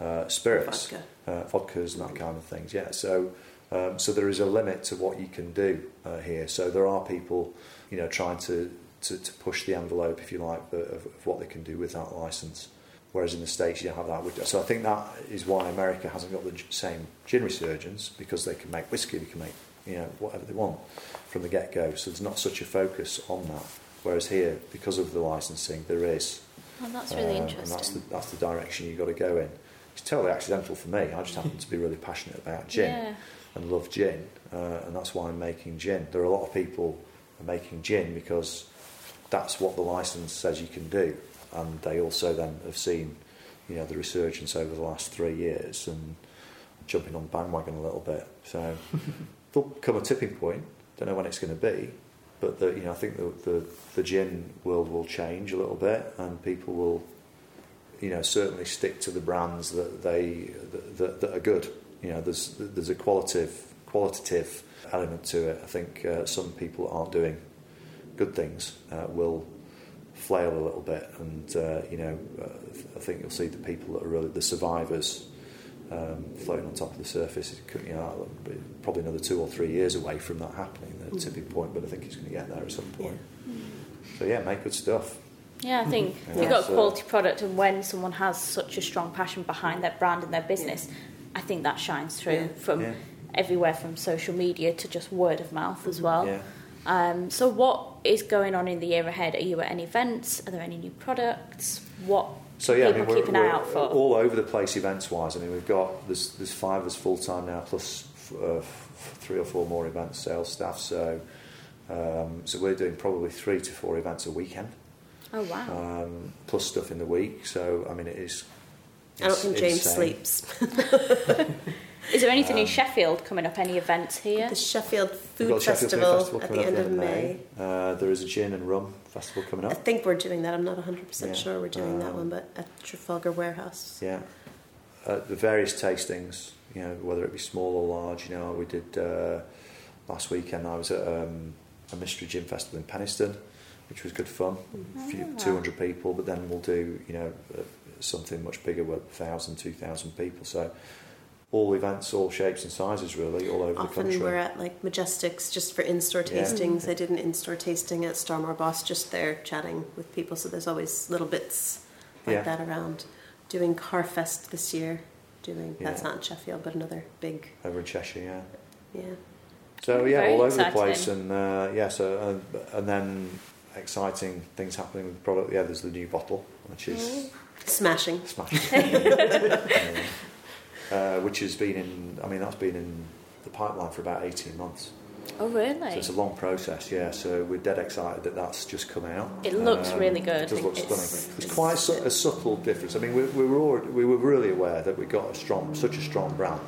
uh, spirits, Vodka. uh, vodkas and that kind of things. Yeah, so um, so there is a limit to what you can do uh, here. So there are people, you know, trying to, to, to push the envelope, if you like, of, of what they can do with that license. Whereas in the States, you have that. With, so I think that is why America hasn't got the same gin resurgence because they can make whiskey, they can make you know whatever they want from the get go. So there's not such a focus on that. Whereas here, because of the licensing, there is. Oh, that's really Um, And interesting. that's the, that's the direction you've got to go in. It's totally accidental for me. I just happen to be really passionate about gin Yeah. and love gin, uh, and that's why I'm making gin. There are a lot of people are making gin because that's what the license says you can do, and they also then have seen, you know, the resurgence over the last three years and jumping on the bandwagon a little bit. So there'll come a tipping point. Don't know when it's going to be, but the, you know, I think the, the the gin world will change a little bit, and people will, you know, certainly stick to the brands that they that, that, are good. You know, there's there's a qualitative qualitative element to it. I think uh, some people aren't doing good things uh, will flail a little bit, and uh, you know, uh, I think you'll see the people that are really the survivors um, floating on top of the surface. It could, you know, probably another two or three years away from that happening, the tipping point. But I think it's going to get there at some point. So yeah, make good stuff. Yeah, I think Yeah, if you've got a quality product, and when someone has such a strong passion behind their brand and their business, I think that shines through Yeah. from Yeah. everywhere from social media to just word of mouth as well. Yeah. Um, so, what is going on in the year ahead? Are you at any events? Are there any new products? What So yeah, I people mean, we're, keep an eye we're out for? all over the place events wise. I mean, we've got there's there's five of us full time now, plus uh, f- three or four more events sales staff. So um, so we're doing probably three to four events a weekend, oh wow! um, plus stuff in the week. So I mean, it is. I don't think James insane. sleeps. is there anything um, in Sheffield coming up? Any events here? The Sheffield Food got the Sheffield Food Festival, Festival at coming the up end of May. Uh, there is a gin and rum festival coming up? I think we're doing that. I'm not 100% Yeah. sure we're doing that Um, one, but at Trafalgar Warehouse. Yeah. Uh, the various tastings, you know, whether it be small or large. You know, we did uh, last weekend. I was at um, a mystery gin festival in Penistone, which was good fun. A few, Ah. 200 people, but then we'll do, you know, uh, something much bigger with 1,000, 2,000 people. So all events, all shapes and sizes, really, all over the Often country. we're at like Majestics just for in-store Yeah. tastings. I did an in-store tasting at Starmore Boss just there chatting with people. So there's always little bits like Yeah. that around. Doing Carfest this year. Doing that's not in Sheffield, but another big Over in Cheshire, yeah. yeah. So yeah, Very all over the place, and uh, yeah, so uh, and then exciting things happening with the product. Yeah, there's the new bottle, which is Smashing. smashed. uh, which has been in, I mean, that's been in the pipeline for about 18 months. Oh really? So it's a long process, yeah. So we're dead excited that that's just come out. It looks really good. It does look It's- stunning. It's quite su- a subtle difference. I mean, we, we, were already, we were really aware that we got a strong, such a strong brand.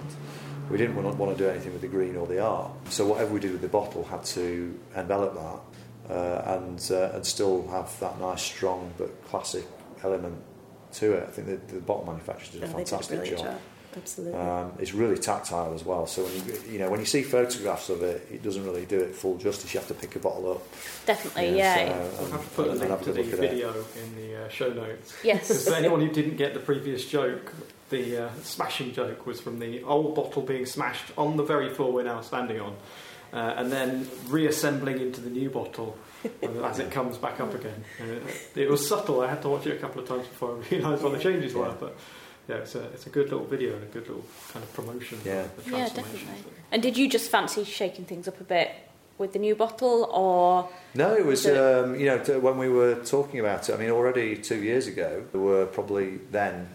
We didn't want to, want to do anything with the green or the art. So whatever we did with the bottle had to envelop that uh, and uh, and still have that nice, strong but classic element to it. I think the, the bottle manufacturers did a they did a fantastic job. job. Absolutely. Um, it's really tactile as well. So when you you know when you see photographs of it, it doesn't really do it full justice. You have to pick a bottle up. Definitely, Yeah, yeah. so- We'll and- have to put a link have to the good look at it. video in the uh, show notes. Yes. Because for anyone who didn't get the previous joke, the uh, smashing joke was from the old bottle being smashed on the very floor we're now standing on, uh, and then reassembling into the new bottle uh, as it comes back up again. Uh, it was subtle. I had to watch it a couple of times before I realised what the changes were. But yeah, it's a it's a good little video and a good little kind of promotion. Yeah. of the Yeah, transformation. definitely. And did you just fancy shaking things up a bit with the new bottle, or No, it was Was it- um, you know when we were talking about it. I mean, already two years ago there were probably then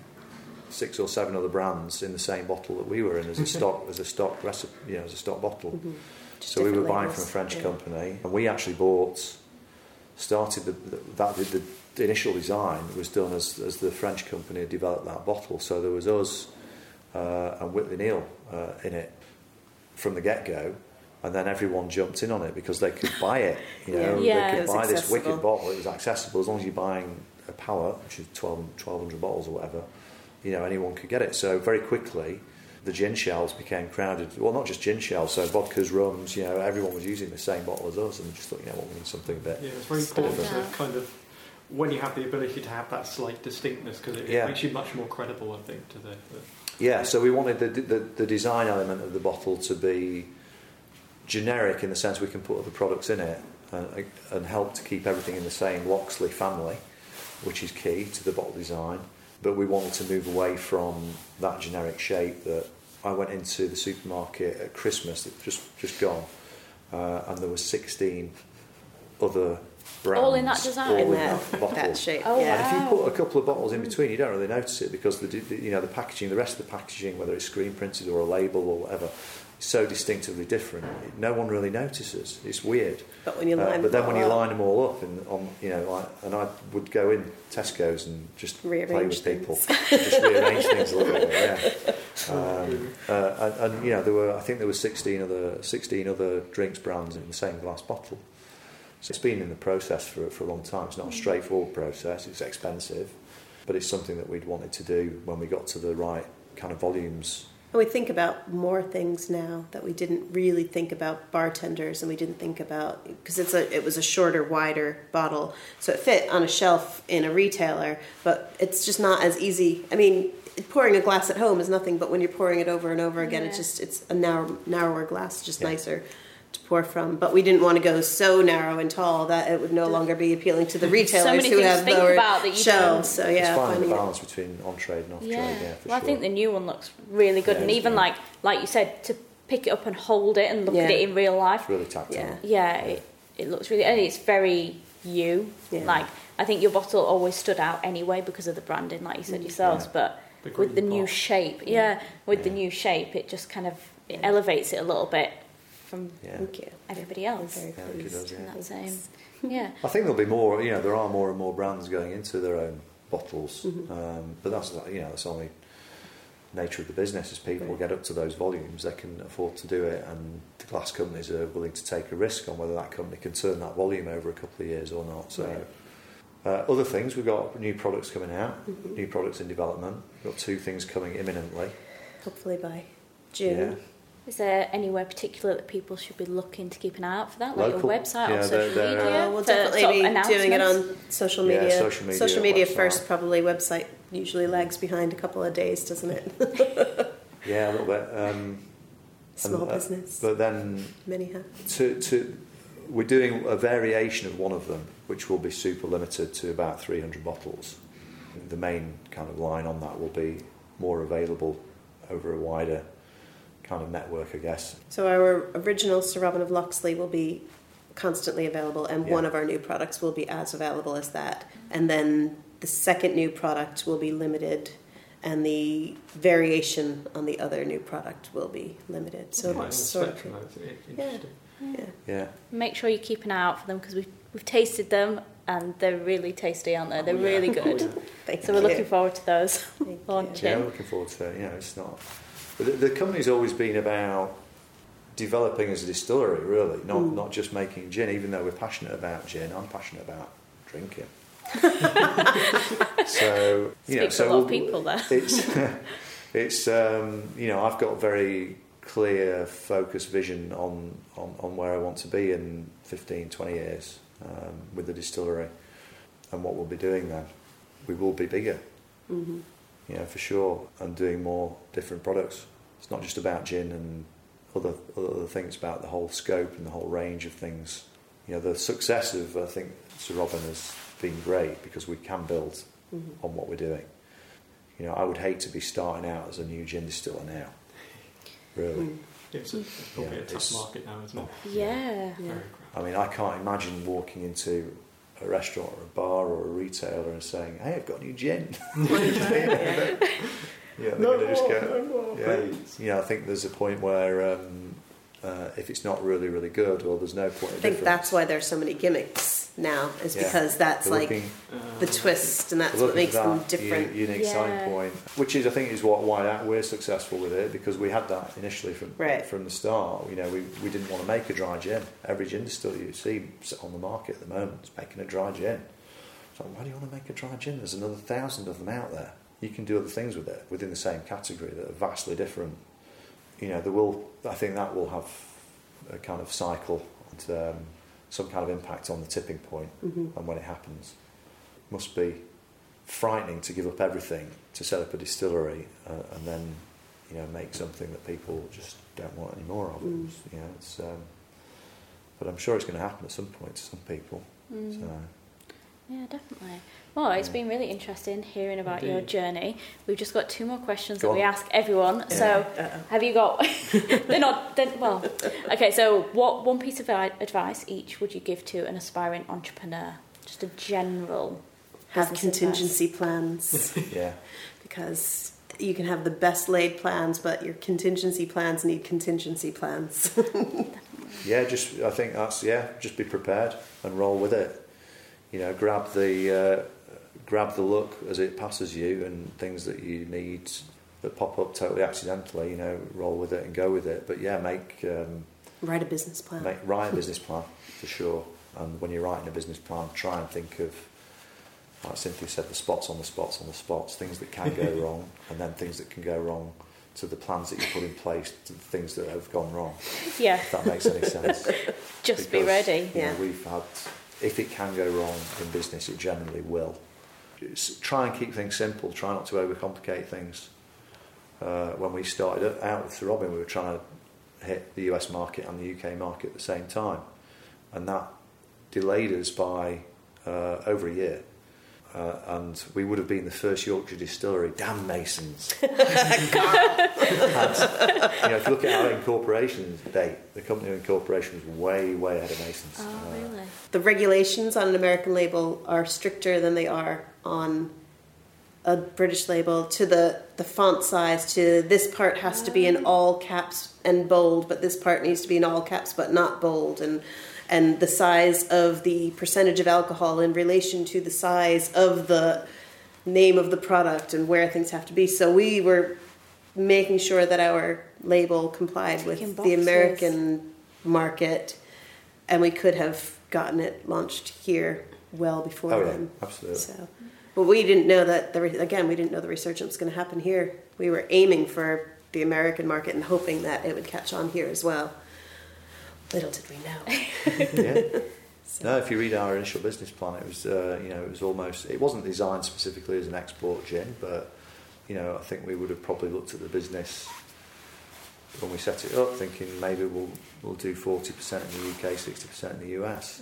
six or seven other brands in the same bottle that we were in as a stock as a stock recipe, you know, as a stock bottle. Mhm. So we were buying labels. from a French Yeah. company, and we actually bought, started the, the that the, the, the initial design was done as, as the French company had developed that bottle. So there was us uh, and Whitley Neill uh, in it from the get go, and then everyone jumped in on it because they could buy it. You know, Yeah. They could buy this wicked bottle. It was accessible as long as you're buying a pallet, which is 12, 1,200 bottles or whatever. you know anyone could get it. So very quickly, the gin shelves became crowded. Well, not just gin shelves, so vodkas, rums. You know, everyone was using the same bottle as us, and we just thought, you know, what, we need something a bit. Yeah, it's very Stand important to kind of when you have the ability to have that slight distinctness because it, it Yeah. makes you much more credible, I think, to the. the Yeah, so we wanted the, the, the design element of the bottle to be generic in the sense we can put other products in it and, and help to keep everything in the same Locksley family, which is key to the bottle design. But we wanted to move away from that generic shape that I went into the supermarket at Christmas that just just gone, uh, and there were 16 other brands All in that design? all in in that, that bottle. that shape. Oh, yeah. And if you put a couple of bottles in between, you don't really notice it because the, the you know the packaging, the rest of the packaging, whether it's screen printed or a label or whatever, is so distinctively different. No one really notices. It's weird. But when you line, Uh, line but then when all you up- line them all up, and on you know, like, and I would go in Tesco's and just rearrange play Rearrange with people, just rearrange things a little bit. Yeah. Um, uh, and, and you know, there were I think there were 16 other 16 other drinks brands in the same glass bottle. So it's been in the process for for a long time. It's not a mm. straightforward process. It's expensive, but it's something that we'd wanted to do when we got to the right kind of volumes. And we think about more things now that we didn't really think about bartenders and we didn't think about because it's a it was a shorter, wider bottle, so it fit on a shelf in a retailer, but it's just not as easy. I mean, pouring a glass at home is nothing, but when you're pouring it over and over again, it's just it's a narrow, narrower glass, just Yeah. nicer to pour from. But we didn't want to go so narrow and tall that it would no longer be appealing to the retailers many who have lower about that you shelves. So yeah, it's finding finding the it- balance between on trade and off trade. Yeah. Yeah, for well, I think the new one looks really good, Yeah, and even good. like like you said, to pick it up and hold it and look at it in real life. it's really tactile. Yeah. Yeah, it, it looks really, and it's very you. Yeah. Like I think your bottle always stood out anyway because of the branding, like you said mm. yourselves. Yeah. But The with the green new shape, yeah, with the new shape, it just kind of it Yeah. elevates it a little bit from Yeah. Thank you. everybody I'm else. very Yeah, pleased. does, yeah. in that same, yeah. I think there'll be more. You know, there are more and more brands going into their own bottles, Mhm. um, but that's you know that's only nature of the business. As people Right. get up to those volumes, they can afford to do it, and the glass companies are willing to take a risk on whether that company can turn that volume over a couple of years or not. So. Right. Uh, other things, we've got new products coming out, Mhm. new products in development. We've got two things coming imminently. Hopefully by June. Yeah. Is there anywhere particular that people should be looking to keep an eye out for that, like Local. your website Yeah, or they're- social they're- media? Uh, we'll definitely be doing it on social media. Yeah, media. social media, Social media first, probably website usually lags behind a couple of days, doesn't it? Yeah, a little bit. Um, Small and, uh, business, But then many have. to, to, we're doing a variation of one of them, which will be super limited to about 300 bottles. The main kind of line on that will be more available over a wider kind of network, I guess. So our original Sir Robin of Locksley will be constantly available, and Yeah. one of our new products will be as available as that. And then the second new product will be limited, and the variation on the other new product will be limited. So Quite it's sort of spectrum, though. It's interesting. yeah. Yeah, Make sure you keep an eye out for them because we've, we've tasted them and they're really tasty, aren't they? They're Oh, yeah. really Oh, good. yeah. Thank So we're looking forward to those launching. yeah, we're looking forward to it. You know, it's not. The, the company's always been about developing as a distillery, really, not Mm. not just making gin. Even though we're passionate about gin, I'm passionate about drinking. so you know, so a lot of people there. it's it's um, you know I've got a very clear focus vision on, on, on where I want to be in 15 20 years um, with the distillery and what we'll be doing then we will be bigger Mhm. You know for sure and doing more different products it's not just about gin and other other things it's about the whole scope and the whole range of things you know the success of I think Sir Robin has been great because we can build Mhm. on what we're doing. You know, I would hate to be starting out as a new gin distiller now. Really. Mm. It's, a, it's probably Yeah, a tough it's- market now, isn't it? Yeah. Yeah. Very. I mean, I can't imagine walking into a restaurant or a bar or a retailer and saying, "Hey, I've got a new gin." Yeah. yeah, they're No gonna just go, no more, yeah. please. You know, I think there's a point where um, uh, if it's not really, really good, or there's no point. I think that's why there's so many gimmicks now, is Yeah. because that's They're like looking, Uh, the twist, and that's what makes for them different. u- unique Yeah. selling point, which is, I think, is what why that we're successful with it because we had that initially from Right. from the start. You know, we, we didn't want to make a dry gin. Every gin distiller you see on the market at the moment is making a dry gin. So why do you want to make a dry gin? There's another thousand of them out there. you can do other things with it within the same category that are vastly different. You know, there will. I think that will have a kind of cycle and um, some kind of impact on the tipping point Mm-hmm. and when it happens. Must be frightening to give up everything to set up a distillery uh, and then you know make something that people just don't want any more of. Mm. It's, you know, it's. Um, but I'm sure it's going to happen at some point to some people. Mm. So. Yeah, definitely. Well, it's Yeah. been really interesting hearing about your journey. We've just got two more questions Go that we ask everyone. So, have you got? they're not. They're, well, okay. So, what one piece of advice each would you give to an aspiring entrepreneur? Just a general. Have business advice. contingency plans Yeah. because you can have the best laid plans, but your contingency plans need contingency plans. Yeah, just I think that's yeah. Just be prepared and roll with it. You know, grab the uh, grab the look as it passes you, and things that you need that pop up totally accidentally. You know, roll with it and go with it. But yeah, make um, Write a business plan. make write a business plan for sure. And when you're writing a business plan, try and think of, like Cynthia said, the spots on the spots on the spots, things that can go wrong, and then things that can go wrong to the plans that you put in place to the things that have gone wrong. Yeah, If that makes any sense. just be Because, ready. you know, Yeah. we've had, if it can go wrong in business, it generally will. Try and keep things simple. Try not to overcomplicate things. Uh, when we started out with Robin, we were trying to hit the US market and the UK market at the same time, and that delayed us by uh, over a year. Uh, and we would have been the first Yorkshire distillery. Damn Masons! And, you know, if you look at our incorporation date, the company incorporation was way, way ahead of Masons. Oh, Uh, really? The regulations on an American label are stricter than they are on a British label to the, the font size to this part has to be in all caps and bold, but this part needs to be in all caps but not bold and and the size of the percentage of alcohol in relation to the size of the name of the product and where things have to be. So we were making sure that our label complied with Ticking the. American market and we could have gotten it launched here well before Oh, yeah, then. absolutely. So, but we didn't know that the re- again we didn't know the resurgence was going to happen here. We were aiming for the American market and hoping that it would catch on here as well. Little did we know. yeah. No, if you read our initial business plan, it was uh, you know it was almost it wasn't designed specifically as an export gin, but you know I think we would have probably looked at the business when we set it up, thinking maybe we'll we'll do forty percent in the UK, sixty percent in the US.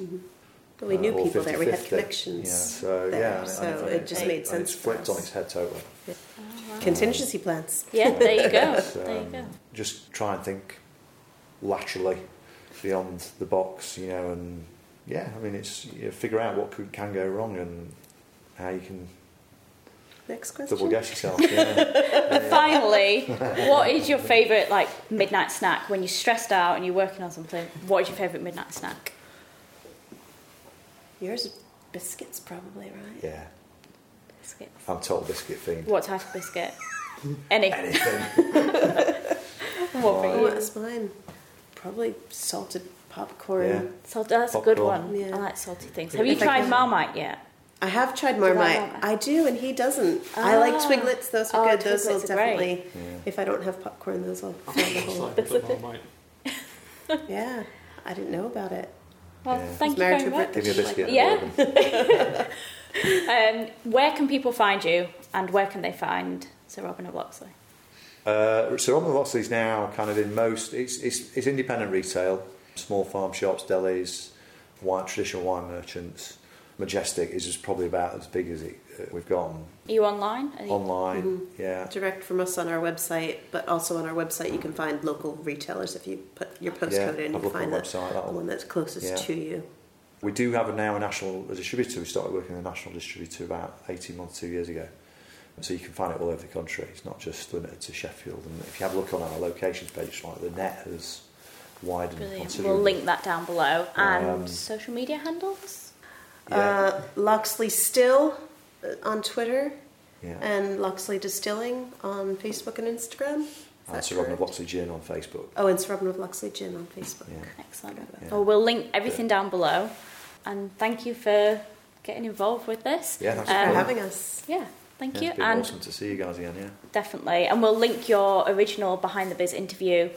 But we knew uh, or people there. We had 50-50. connections. Yeah, so there, yeah, and- so and it just and made and sense. It's flipped on its head totally. Contingency plans. Yeah, there you go. It's, there you um, go. Just try and think laterally beyond the box, you know, and yeah, I mean, it's you know, figure out what could, can go wrong and how you can Next question. double guess yourself. Yeah. Yeah, yeah. Finally, what is your favourite like midnight snack when you're stressed out and you're working on something? What is your favourite midnight snack? Yours biscuits, probably, right? Yeah, Biscuits. I'm total biscuit fiend. What type of biscuit? Any. Anything. What for Oh, that's mine. Probably salted popcorn. Yeah. Salt, that's a good one. Yeah. I like salty things. Have you If tried Marmite yet? I have tried Marmite. Marmite? I do, and he doesn't. I like Ah. Twiglets. Those are Oh, good. Those will Twiglets are great. definitely. Yeah. If I don't have popcorn, those will fill the hole. Excited about Marmite. Yeah, I didn't know about it. Well, Yeah. thank you very to much. Give me a biscuit. and Yeah. Um, where can people find you, and where can they find Sir Robin of Locksley? Uh, so Robin Locksley is now kind of in most. It's, it's, it's independent retail, small farm shops, delis, wine, traditional wine merchants. Majestic is just probably about as big as it, uh, we've gotten Are you online? Are you- online. Mhm. Yeah, Direct from us on our website, but also on our website you can find local retailers. If you put your yeah. postcode in, I've you looked find the the, website. the one that's closest Yeah. to you. We do have a, now a national a distributor. We started working with a national distributor about 18 months, two years ago. So you can find it all over the country. It's not just limited to Sheffield. And if you have a look on our locations page, like the net has widened Brilliant. considerably. We'll link that down below. And Um, social media handles? Yeah, Uh, Locksley Still uh, on Twitter yeah. and Locksley Distilling on Facebook and Instagram. Is And Sir Robin of correct? Locksley Gin on Facebook. Oh, and Sir Robin of Locksley Gin on Facebook. Yeah. Excellent. Yeah. Well, we'll link everything down below. And thank you for getting involved with this. Yeah, that's Thanks Um, for having us. Yeah. Thank Yeah, you. it's been And awesome to see you guys again. Yeah. definitely. And we'll link your original behind the biz interview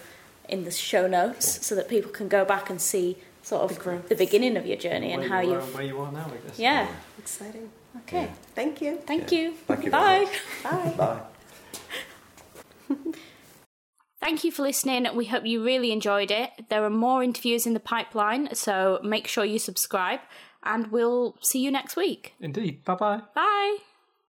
in the show notes so that people can go back and see sort of the, beginning of your journey and where how you are, you've. where you are now, I guess. Yeah. Exciting. Okay. Thank you. Thank Yeah. you. Thank you Bye. Bye. Bye. Thank you for listening. We hope you really enjoyed it. There are more interviews in the pipeline, so make sure you subscribe, and we'll see you next week. Indeed. Bye bye. Bye.